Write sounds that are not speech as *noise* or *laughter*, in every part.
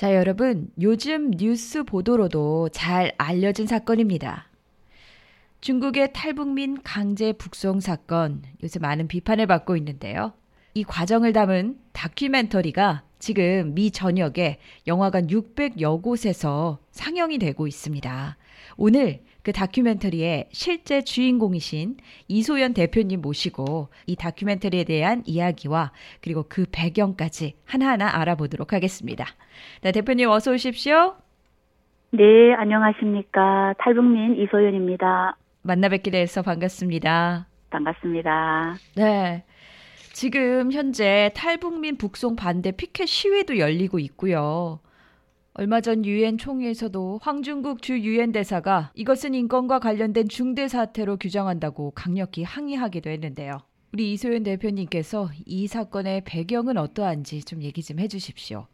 자, 여러분, 요즘 뉴스 보도로도 잘 알려진 사건입니다. 중국의 탈북민 강제 북송 사건, 요새 많은 비판을 받고 있는데요. 이 과정을 담은 다큐멘터리가 지금 미 전역에 영화관 600여 곳에서 상영이 되고 있습니다. 오늘 그 다큐멘터리의 실제 주인공이신 이소연 대표님 모시고 이 다큐멘터리에 대한 이야기와 그리고 그 배경까지 하나하나 알아보도록 하겠습니다. 네, 대표님 어서 오십시오. 네, 안녕하십니까. 탈북민 이소연입니다. 만나 뵙게 돼서 반갑습니다. 반갑습니다. 네. 지금 현재 탈북민 북송 반대 피켓 시위도 열리고 있고요. 얼마 전 유엔 총회에서도 황중국 주 유엔 대사가 이것은 인권과 관련된 중대 사태로 규정한다고 강력히 항의하기도 했는데요. 우리 이소연 대표님께서 이 사건의 배경은 어떠한지 좀 얘기 좀 해주십시오.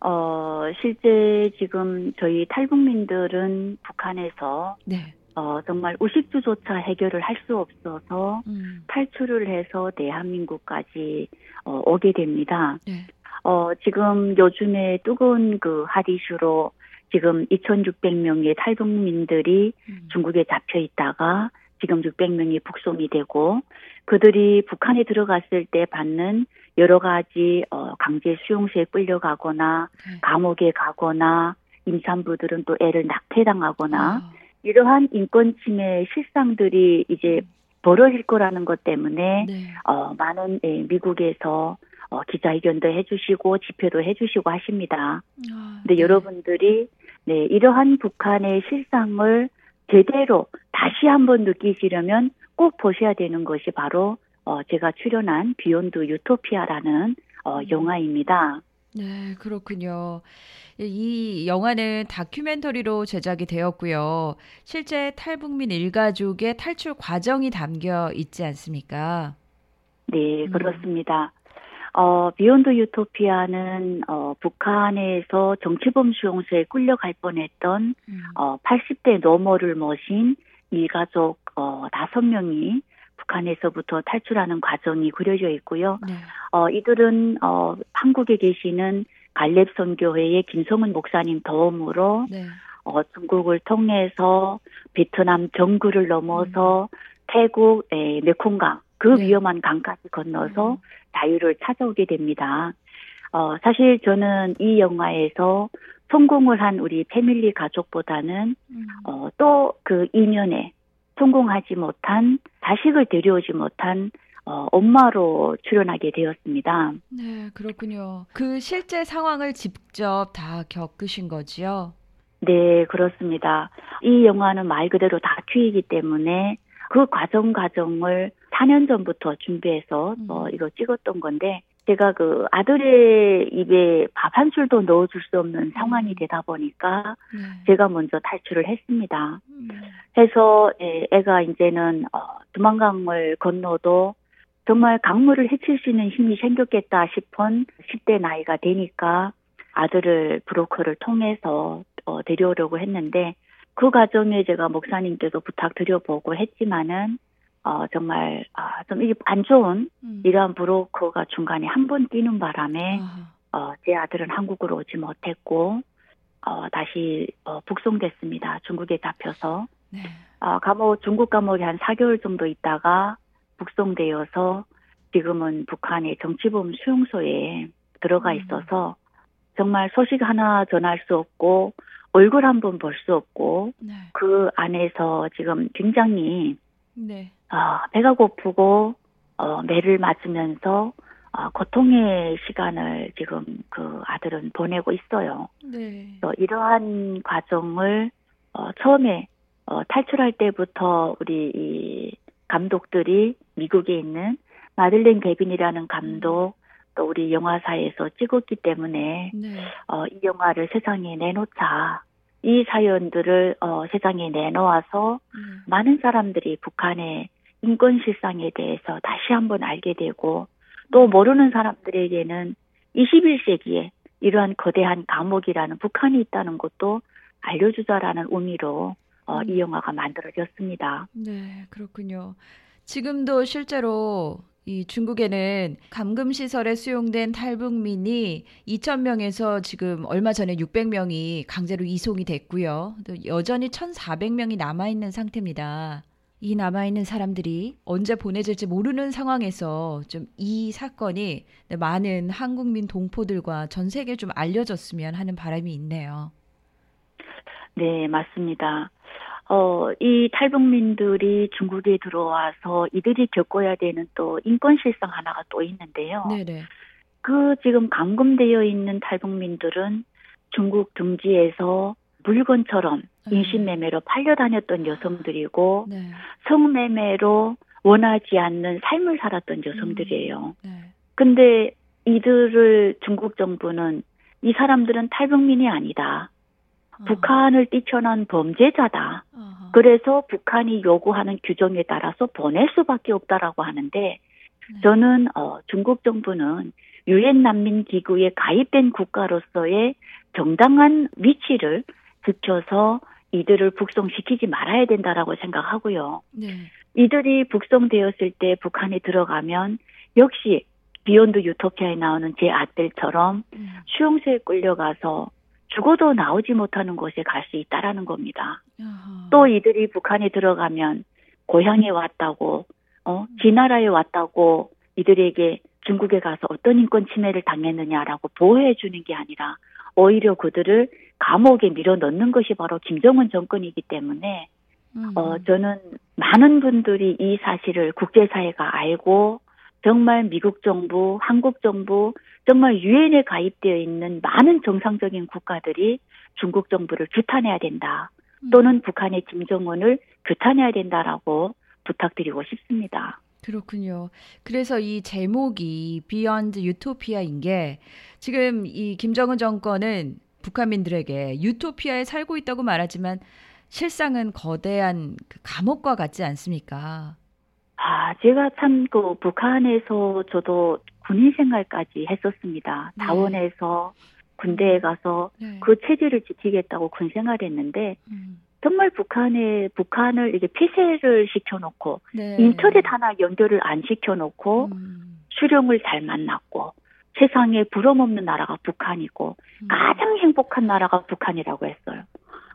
어, 실제 지금 저희 탈북민들은 북한에서 네. 어, 정말 우식주조차 해결을 할 수 없어서 음. 탈출을 해서 대한민국까지 어, 오게 됩니다. 네. 어, 지금 요즘에 뜨거운 그 핫 이슈로 지금 2,600명의 탈북민들이 음. 중국에 잡혀 있다가 지금 600명이 북송이 되고 그들이 북한에 들어갔을 때 받는 여러 가지 어, 강제 수용소에 끌려가거나 네. 감옥에 가거나 임산부들은 또 애를 낙태당하거나 아, 이러한 인권 침해 실상들이 이제 벌어질 거라는 것 때문에 네. 어, 많은 예, 미국에서 어, 기자회견도 해주시고 집회도 해주시고 하십니다. 아, 근데 네. 여러분들이 네, 이러한 북한의 실상을 제대로 다시 한번 느끼시려면 꼭 보셔야 되는 것이 바로 어, 제가 출연한 비욘드 유토피아라는 어, 음. 영화입니다. 네, 그렇군요. 이 영화는 다큐멘터리로 제작이 되었고요. 실제 탈북민 일가족의 탈출 과정이 담겨 있지 않습니까? 네, 음. 그렇습니다. 어, 비욘드 유토피아는 어, 북한에서 정치범 수용소에 끌려갈 뻔했던 음. 어, 80대 노모를 모신 일가족 어, 5명이 북한에서부터 탈출하는 과정이 그려져 있고요. 네. 어, 이들은 어, 한국에 계시는 갈렙 선교회의 김성은 목사님 도움으로 네. 어, 중국을 통해서 베트남 정글을 넘어서 태국 에, 메콩강 그 음. 네. 위험한 강까지 건너서 음. 자유를 찾아오게 됩니다. 어, 사실 저는 이 영화에서 성공을 한 우리 패밀리 가족보다는 음. 어, 또 그 이면에 성공하지 못한 자식을 데려오지 못한 어, 엄마로 출연하게 되었습니다. 네, 그렇군요. 그 실제 상황을 직접 다 겪으신 거지요? 네, 그렇습니다. 이 영화는 말 그대로 다큐이기 때문에 그 과정 과정을 4년 전부터 준비해서 음. 어, 이거 찍었던 건데 제가 그 아들의 입에 밥한 줄도 넣어줄 수 없는 상황이 음. 되다 보니까 네. 제가 먼저 탈출을 했습니다. 음. 해서 예, 애가 이제는 어, 두만강을 건너도 정말 강물을 헤칠 수 있는 힘이 생겼겠다 싶은 10대 나이가 되니까 아들을 브로커를 통해서 어, 데려오려고 했는데 그 과정에 제가 목사님께도 부탁드려보고 했지만은 어, 정말 아, 좀 이게 안 좋은 음. 이러한 브로커가 중간에 한 번 뛰는 바람에. 어, 제 아들은 한국으로 오지 못했고 어, 다시 어, 북송됐습니다. 중국에 잡혀서 네. 아, 감옥, 중국 감옥에 한 4개월 정도 있다가 북송되어서 지금은 북한의 정치범 수용소에 들어가 음. 있어서 정말 소식 하나 전할 수 없고 얼굴 한 번 볼 수 없고 네. 그 안에서 지금 굉장히 네. 아, 배가 고프고 어, 매를 맞으면서 아, 고통의 시간을 지금 그 아들은 보내고 있어요. 네. 또 이러한 과정을 어, 처음에 어, 탈출할 때부터 우리 이 감독들이 미국에 있는 마들렌 개빈이라는 감독 또 우리 영화사에서 찍었기 때문에 네. 어, 이 영화를 세상에 내놓자 이 사연들을 어, 세상에 내놓아서 음. 많은 사람들이 북한의 인권 실상에 대해서 다시 한번 알게 되고 또 모르는 사람들에게는 21세기에 이러한 거대한 감옥이라는 북한이 있다는 것도 알려주자라는 의미로 어, 음. 이 영화가 만들어졌습니다. 네, 그렇군요. 지금도 실제로 이 중국에는 감금 시설에 수용된 탈북민이 2,000명에서 지금 얼마 전에 600명이 강제로 이송이 됐고요. 또 여전히 1,400명이 남아 있는 상태입니다. 이 남아 있는 사람들이 언제 보내질지 모르는 상황에서 좀 이 사건이 많은 한국민 동포들과 전 세계에 좀 알려졌으면 하는 바람이 있네요. 네, 맞습니다. 어, 이 탈북민들이 중국에 들어와서 이들이 겪어야 되는 또 인권 실상 하나가 또 있는데요. 네네. 그 지금 감금되어 있는 탈북민들은 중국 등지에서 물건처럼 네. 인신매매로 팔려다녔던 여성들이고 네. 성매매로 원하지 않는 삶을 살았던 여성들이에요. 네. 근데 이들을 중국 정부는 이 사람들은 탈북민이 아니다. 어. 북한을 뛰쳐난 범죄자다. 어허. 그래서 북한이 요구하는 규정에 따라서 보낼 수밖에 없다라고 하는데 네. 저는 어, 중국 정부는 유엔 난민 기구에 가입된 국가로서의 정당한 위치를 지켜서 이들을 북송시키지 말아야 된다라고 생각하고요. 네. 이들이 북송되었을 때 북한에 들어가면 역시 비욘드 유토피아에 나오는 제 아들처럼 음. 수용소에 끌려가서 죽어도 나오지 못하는 곳에 갈 수 있다라는 겁니다. 또 이들이 북한에 들어가면 고향에 왔다고, 어, 지 나라에 왔다고 이들에게 중국에 가서 어떤 인권 침해를 당했느냐라고 보호해 주는 게 아니라 오히려 그들을 감옥에 밀어 넣는 것이 바로 김정은 정권이기 때문에 음. 어, 저는 많은 분들이 이 사실을 국제사회가 알고 정말 미국 정부, 한국 정부, 정말 유엔에 가입되어 있는 많은 정상적인 국가들이 중국 정부를 규탄해야 된다. 음. 또는 북한의 김정은을 규탄해야 된다라고 부탁드리고 싶습니다. 그렇군요. 그래서 이 제목이 비욘드 유토피아인 게 지금 이 김정은 정권은 북한민들에게 유토피아에 살고 있다고 말하지만 실상은 거대한 그 감옥과 같지 않습니까? 아, 제가 참 그 북한에서 저도 군인 생활까지 했었습니다. 네. 자원에서 군대에 가서 네. 그 체제를 지키겠다고 군 생활했는데 음. 정말 북한에 북한을 이렇게 폐쇄를 시켜놓고 네. 인터넷 하나 연결을 안 시켜놓고 음. 수령을 잘 만났고 세상에 부러움없는 나라가 북한이고 음. 가장 행복한 나라가 북한이라고 했어요.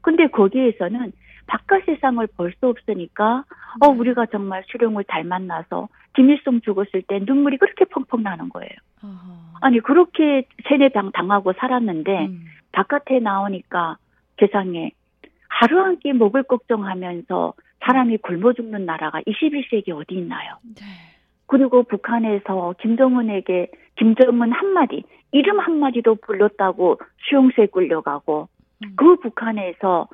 근데 거기에서는 바깥 세상을 볼 수 없으니까 어 네. 우리가 정말 수령을 잘 만나서 김일성 죽었을 때 눈물이 그렇게 펑펑 나는 거예요. 어허. 아니 그렇게 세뇌당 당하고 살았는데 음. 바깥에 나오니까 세상에 하루 한 끼 먹을 걱정하면서 사람이 굶어 죽는 나라가 21세기 어디 있나요? 네. 그리고 북한에서 김정은에게 김정은 한마디, 이름 한마디도 불렀다고 수용소에 끌려가고 음. 그 북한에서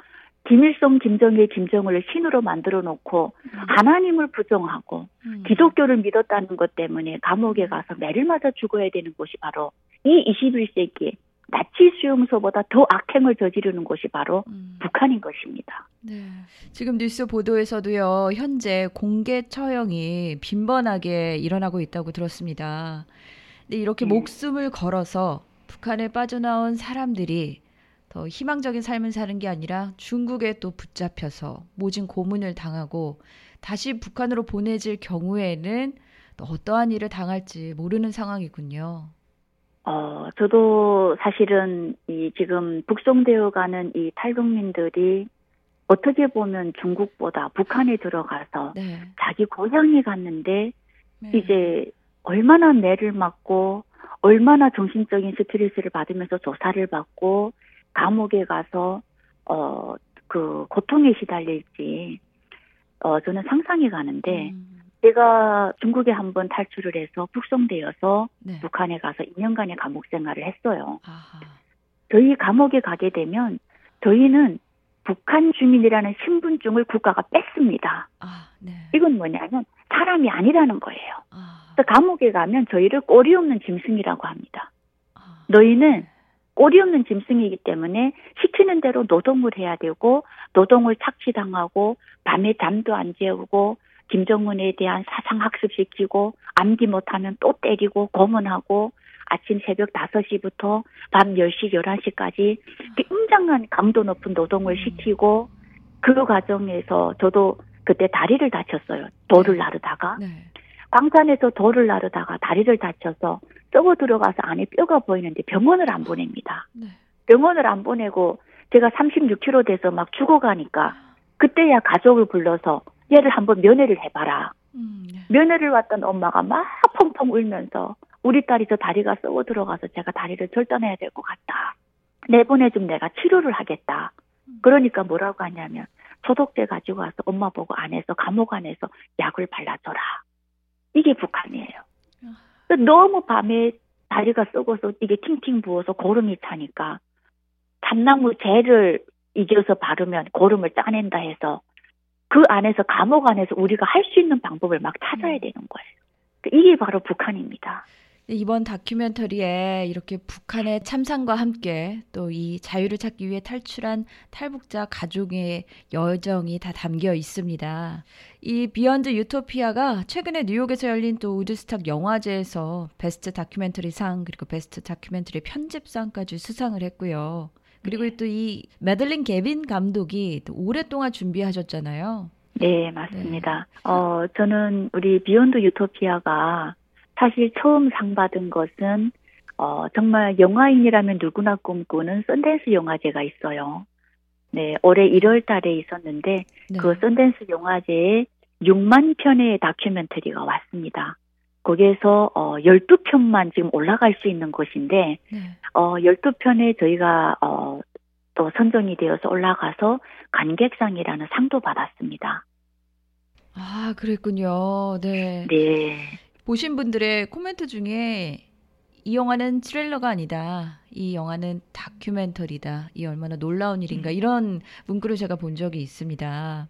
김일성, 김정일, 김정을을 신으로 만들어 놓고 하나님을 부정하고 음. 기독교를 믿었다는 것 때문에 감옥에 가서 매를 맞아 죽어야 되는 곳이 바로 이 21세기에 나치 수용소보다 더 악행을 저지르는 곳이 바로 음. 북한인 것입니다. 네. 지금 뉴스 보도에서도요, 현재 공개 처형이 빈번하게 일어나고 있다고 들었습니다. 근데 이렇게 네. 목숨을 걸어서 북한에 빠져나온 사람들이 더 희망적인 삶을 사는 게 아니라 중국에 또 붙잡혀서 모진 고문을 당하고 다시 북한으로 보내질 경우에는 또 어떠한 일을 당할지 모르는 상황이군요. 어, 저도 사실은 이 지금 북송되어 가는 이 탈북민들이 어떻게 보면 중국보다 북한에 들어가서 네. 자기 고향에 갔는데 네. 이제 얼마나 매를 맞고 얼마나 정신적인 스트레스를 받으면서 조사를 받고 감옥에 가서 어 그 고통에 시달릴지 어 저는 상상이 가는데 음, 제가 중국에 한 번 탈출을 해서 북송되어서 네. 북한에 가서 2년간의 감옥 생활을 했어요. 아하. 저희 감옥에 가게 되면 저희는 북한 주민이라는 신분증을 국가가 뺐습니다. 아, 네. 이건 뭐냐면 사람이 아니라는 거예요. 아, 감옥에 가면 저희를 꼬리 없는 짐승이라고 합니다. 아. 너희는 꼬리 없는 짐승이기 때문에 시키는 대로 노동을 해야 되고 노동을 착취당하고 밤에 잠도 안 재우고 김정은에 대한 사상 학습시키고 암기 못하면 또 때리고 고문하고 아침 새벽 5시부터 밤 10시, 11시까지 굉장한 강도 높은 노동을 시키고 그 과정에서 저도 그때 다리를 다쳤어요. 돌을 네. 나르다가. 네. 광산에서 돌을 나르다가 다리를 다쳐서 썩어 들어가서 안에 뼈가 보이는데 병원을 안 보냅니다. 네. 병원을 안 보내고 제가 36kg 돼서 막 죽어가니까 그때야 가족을 불러서 얘를 한번 면회를 해봐라. 음, 네. 면회를 왔던 엄마가 막 펑펑 울면서 우리 딸이 저 다리가 썩어 들어가서 제가 다리를 절단해야 될 것 같다. 내보내좀 내가 치료를 하겠다. 음. 그러니까 뭐라고 하냐면 소독제 가지고 와서 엄마 보고 안에서 감옥 안에서 약을 발라줘라. 이게 북한이에요. 아. 너무 밤에 다리가 썩어서 이게 팅팅 부어서 고름이 차니까 참나무 젤을 이겨서 바르면 고름을 짜낸다 해서 그 안에서 감옥 안에서 우리가 할 수 있는 방법을 막 찾아야 음. 되는 거예요. 이게 바로 북한입니다. 이번 다큐멘터리에 이렇게 북한의 참상과 함께 또 이 자유를 찾기 위해 탈출한 탈북자 가족의 여정이 다 담겨 있습니다. 이 비욘드 유토피아가 최근에 뉴욕에서 열린 또 우드스탁 영화제에서 베스트 다큐멘터리 상 그리고 베스트 다큐멘터리 편집상까지 수상을 했고요. 그리고 네. 또 이 메들린 개빈 감독이 또 오랫동안 준비하셨잖아요. 네, 맞습니다. 네. 어, 저는 우리 비욘드 유토피아가 사실 처음 상 받은 것은 어, 정말 영화인이라면 누구나 꿈꾸는 썬댄스 영화제가 있어요. 네, 올해 1월 달에 있었는데 네. 그 썬댄스 영화제에 6만 편의 다큐멘터리가 왔습니다. 거기에서 어 12편만 지금 올라갈 수 있는 곳인데 네. 어 12편에 저희가 어 또 선정이 되어서 올라가서 관객상이라는 상도 받았습니다. 아, 그랬군요. 네. 네. 보신 분들의 코멘트 중에 이 영화는 트레일러가 아니다. 이 영화는 다큐멘터리다. 이 얼마나 놀라운 일인가. 음. 이런 문구를 제가 본 적이 있습니다.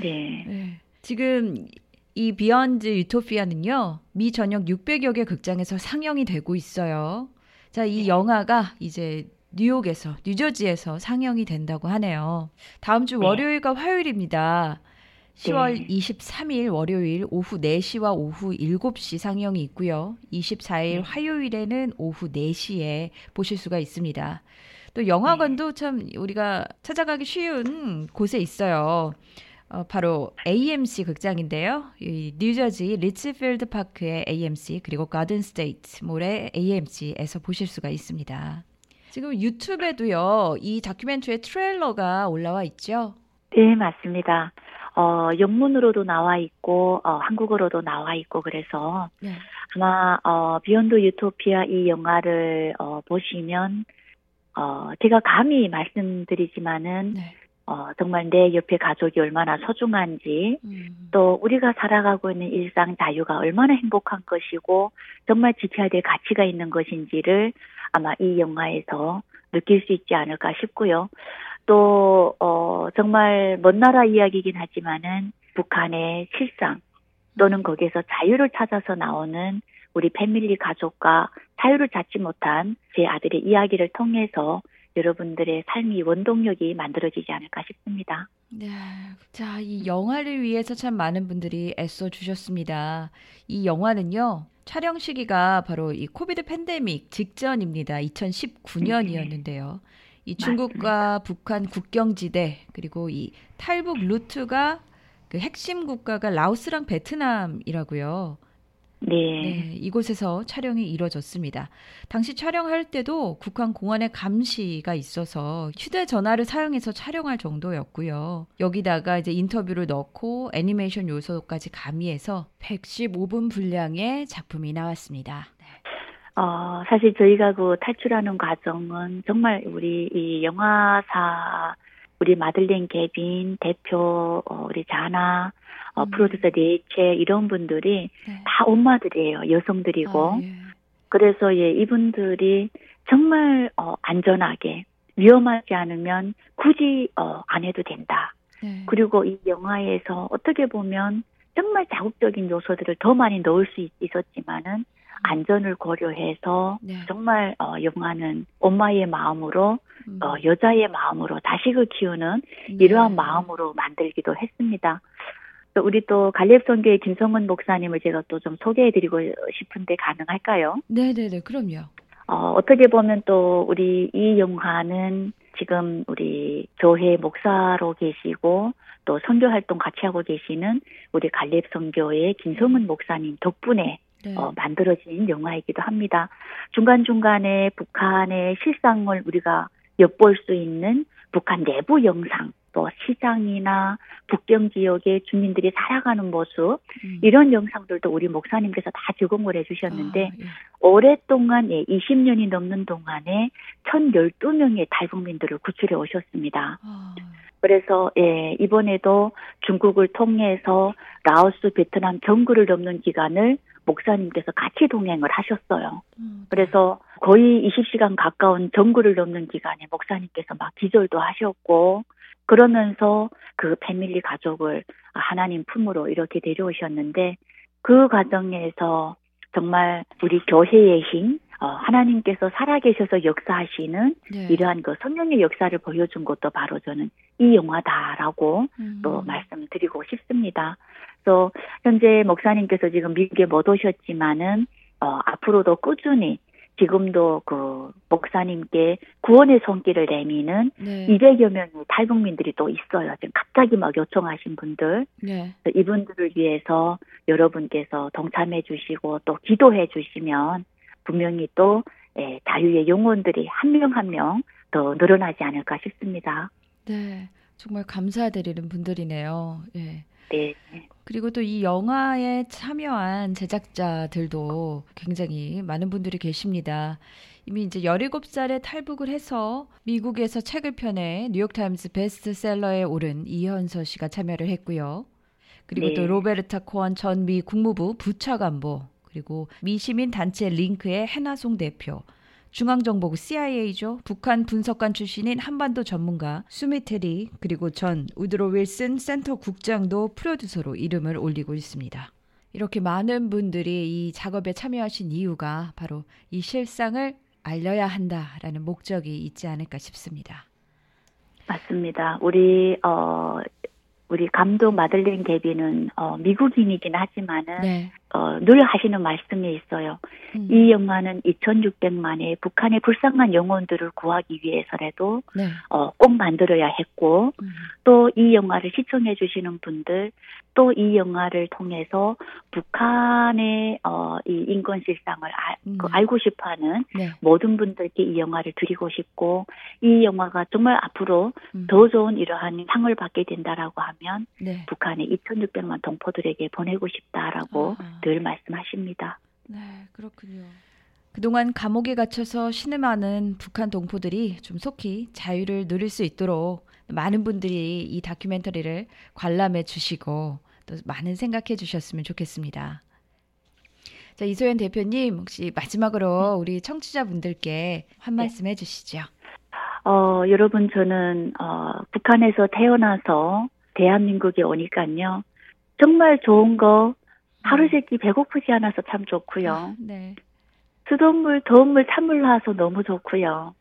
네. 네. 지금 이 비욘드 유토피아는요. 미 전역 600여 개 극장에서 상영이 되고 있어요. 자, 이 네. 영화가 이제 뉴욕에서 뉴저지에서 상영이 된다고 하네요. 다음 주 네. 월요일과 화요일입니다. 10월 네. 23일 월요일 오후 4시와 오후 7시 상영이 있고요. 24일 네. 화요일에는 오후 4시에 보실 수가 있습니다. 또 영화관도 네. 참 우리가 찾아가기 쉬운 곳에 있어요. 어, 바로 AMC 극장인데요. 이 뉴저지 리지필드 파크의 AMC 그리고 가든 스테이트 몰의 AMC에서 보실 수가 있습니다. 지금 유튜브에도요. 이 다큐멘터리의 트레일러가 올라와 있죠? 네, 맞습니다. 어, 영문으로도 나와 있고, 어, 한국어로도 나와 있고, 그래서, 네. 아마, 어, 비욘드 유토피아 이 영화를, 어, 보시면, 어, 제가 감히 말씀드리지만은, 네. 어, 정말 내 옆에 가족이 얼마나 소중한지, 음. 또 우리가 살아가고 있는 일상 자유가 얼마나 행복한 것이고, 정말 지켜야 될 가치가 있는 것인지를 아마 이 영화에서 느낄 수 있지 않을까 싶고요. 또, 어, 정말 먼 나라 이야기이긴 하지만은 북한의 실상 또는 거기에서 자유를 찾아서 나오는 우리 패밀리 가족과 자유를 찾지 못한 제 아들의 이야기를 통해서 여러분들의 삶이 원동력이 만들어지지 않을까 싶습니다. 네. 자, 이 영화를 위해서 참 많은 분들이 애써 주셨습니다. 이 영화는요, 촬영 시기가 바로 이 코비드 팬데믹 직전입니다. 2019년이었는데요. 이 중국과 맞습니다. 북한 국경지대 그리고 이 탈북 루트가 그 핵심 국가가 라오스랑 베트남이라고요. 네. 네. 이곳에서 촬영이 이뤄졌습니다. 당시 촬영할 때도 국한 공안의 감시가 있어서 휴대전화를 사용해서 촬영할 정도였고요. 여기다가 이제 인터뷰를 넣고 애니메이션 요소까지 가미해서 115분 분량의 작품이 나왔습니다. 어, 사실 저희가 그 탈출하는 과정은 정말 우리 이 영화사 우리 마들렌 개빈 대표 어, 우리 자나 어, 음. 프로듀서 네이체 이런 분들이 네. 다 엄마들이에요 여성들이고 아, 예. 그래서 예 이분들이 정말 어, 안전하게 위험하지 않으면 굳이 어, 안 해도 된다. 네. 그리고 이 영화에서 어떻게 보면 정말 자극적인 요소들을 더 많이 넣을 수 있, 었지만은 안전을 고려해서 네. 정말 어, 영화는 엄마의 마음으로 음. 어, 여자의 마음으로 자식을 키우는 네. 이러한 마음으로 만들기도 했습니다. 또 우리 또 갈렙선교의 김성은 목사님을 제가 또 좀 소개해드리고 싶은데 가능할까요? 네네네, 그럼요. 어, 어떻게 보면 또 우리 이 영화는 지금 우리 교회 목사로 계시고 또 선교 활동 같이 하고 계시는 우리 갈렙 선교의 김성은 목사님 덕분에 네. 어, 만들어진 영화이기도 합니다. 중간중간에 북한의 실상을 우리가 엿볼 수 있는 북한 내부 영상, 또 시장이나 북경 지역의 주민들이 살아가는 모습 음. 이런 영상들도 우리 목사님께서 다 제공을 해주셨는데 아, 예. 오랫동안 예, 20년이 넘는 동안에 1,012명의 탈북민들을 구출해 오셨습니다. 아. 그래서 예, 이번에도 중국을 통해서 라오스, 베트남 정글을 넘는 기간을 목사님께서 같이 동행을 하셨어요. 음. 그래서 거의 20시간 가까운 정글을 넘는 기간에 목사님께서 막 기절도 하셨고 그러면서 그 패밀리 가족을 하나님 품으로 이렇게 데려오셨는데 그 과정에서 정말 우리 교회의 힘, 어, 하나님께서 살아계셔서 역사하시는 네. 이러한 그 성령의 역사를 보여준 것도 바로 저는 이 영화다라고 음. 또 말씀드리고 싶습니다. 또 현재 목사님께서 지금 미국에 못 오셨지만은 어, 앞으로도 꾸준히 지금도 그 목사님께 구원의 손길을 내미는 네. 200여 명의 탈북민들이 또 있어요. 지금 갑자기 막 요청하신 분들. 네. 이분들을 위해서 여러분께서 동참해 주시고 또 기도해 주시면 분명히 또 예, 자유의 영혼들이 한 명 한 명 더 늘어나지 않을까 싶습니다. 네. 정말 감사드리는 분들이네요. 예. 네. 그리고 또 이 영화에 참여한 제작자들도 굉장히 많은 분들이 계십니다. 이미 이제 17살에 탈북을 해서 미국에서 책을 펴내 뉴욕타임스 베스트셀러에 오른 이현서 씨가 참여를 했고요. 그리고 네. 또 로베르타 코언 전 미 국무부 부차관보 그리고 미시민 단체 링크의 해나송 대표 중앙정보국 CIA죠. 북한 분석관 출신인 한반도 전문가 수미테리 그리고 전 우드로 윌슨 센터 국장도 프로듀서로 이름을 올리고 있습니다. 이렇게 많은 분들이 이 작업에 참여하신 이유가 바로 이 실상을 알려야 한다라는 목적이 있지 않을까 싶습니다. 맞습니다. 우리 어 우리 감독 마들린 개비는 어 미국인이긴 하지만은 네. 어, 늘 하시는 말씀이 있어요. 음. 이 영화는 2,600만의 북한의 불쌍한 영혼들을 구하기 위해서라도 네. 어, 꼭 만들어야 했고 음. 또이 영화를 시청해 주시는 분들 또 이 영화를 통해서 북한의 어, 이 인권 실상을 알, 음. 그 알고 싶어하는 네. 모든 분들께 이 영화를 드리고 싶고 이 영화가 정말 앞으로 음. 더 좋은 이러한 상을 받게 된다라고 하면 네. 북한의 2,600만 동포들에게 보내고 싶다라고 아. 늘 말씀하십니다. 네, 그렇군요. 그동안 감옥에 갇혀서 신음하는 북한 동포들이 좀 속히 자유를 누릴 수 있도록 많은 분들이 이 다큐멘터리를 관람해 주시고 또 많은 생각해 주셨으면 좋겠습니다. 자, 이소연 대표님 혹시 마지막으로 우리 청취자분들께 한 네. 말씀 해 주시죠. 어, 여러분 저는 어, 북한에서 태어나서 대한민국에 오니까요. 정말 좋은 거 하루 세끼 배고프지 않아서 참 좋고요. 아, *laughs* 네. 수돗물, 더운 물, 찬물 나와서 너무 좋고요.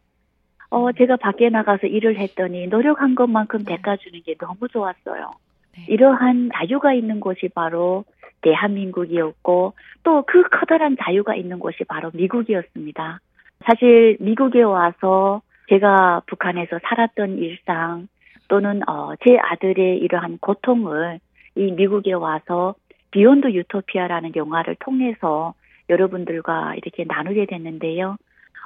어, 음. 제가 밖에 나가서 일을 했더니 노력한 것만큼 네. 대가 주는 게 너무 좋았어요. 네. 이러한 자유가 있는 곳이 바로 대한민국이었고 또 그 커다란 자유가 있는 곳이 바로 미국이었습니다. 사실 미국에 와서 제가 북한에서 살았던 일상 또는 어, 제 아들의 이러한 고통을 이 미국에 와서 비욘드 유토피아라는 영화를 통해서 여러분들과 이렇게 나누게 됐는데요.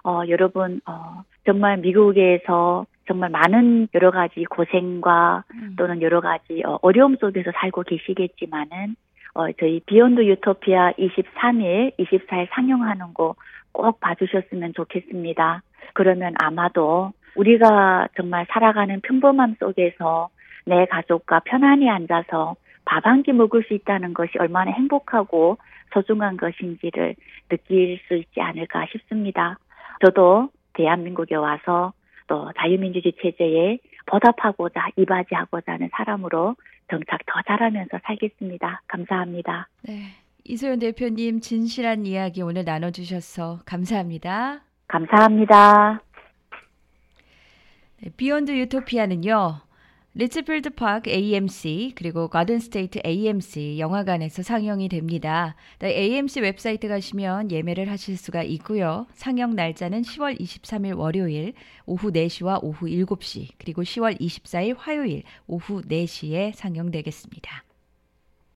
어, 여러분, 어, 정말 미국에서 정말 많은 여러 가지 고생과 음. 또는 여러 가지 어, 어려움 속에서 살고 계시겠지만은 어, 저희 비욘드 유토피아 23일, 24일 상영하는 거 꼭 봐주셨으면 좋겠습니다. 그러면 아마도 우리가 정말 살아가는 평범함 속에서 내 가족과 편안히 앉아서 밥 한 끼 먹을 수 있다는 것이 얼마나 행복하고 소중한 것인지를 느낄 수 있지 않을까 싶습니다. 저도 대한민국에 와서 또 자유민주주의 체제에 보답하고자 이바지하고자 하는 사람으로 정착 더 잘하면서 살겠습니다. 감사합니다. 네. 이소연 대표님 진실한 이야기 오늘 나눠주셔서 감사합니다. 감사합니다. 네, 비욘드 유토피아는요. 리지필드 파크 AMC 그리고 가든 스테이트 AMC 영화관에서 상영이 됩니다. AMC 웹사이트 가시면 예매를 하실 수가 있고요. 상영 날짜는 10월 23일 월요일 오후 4시와 오후 7시 그리고 10월 24일 화요일 오후 4시에 상영되겠습니다.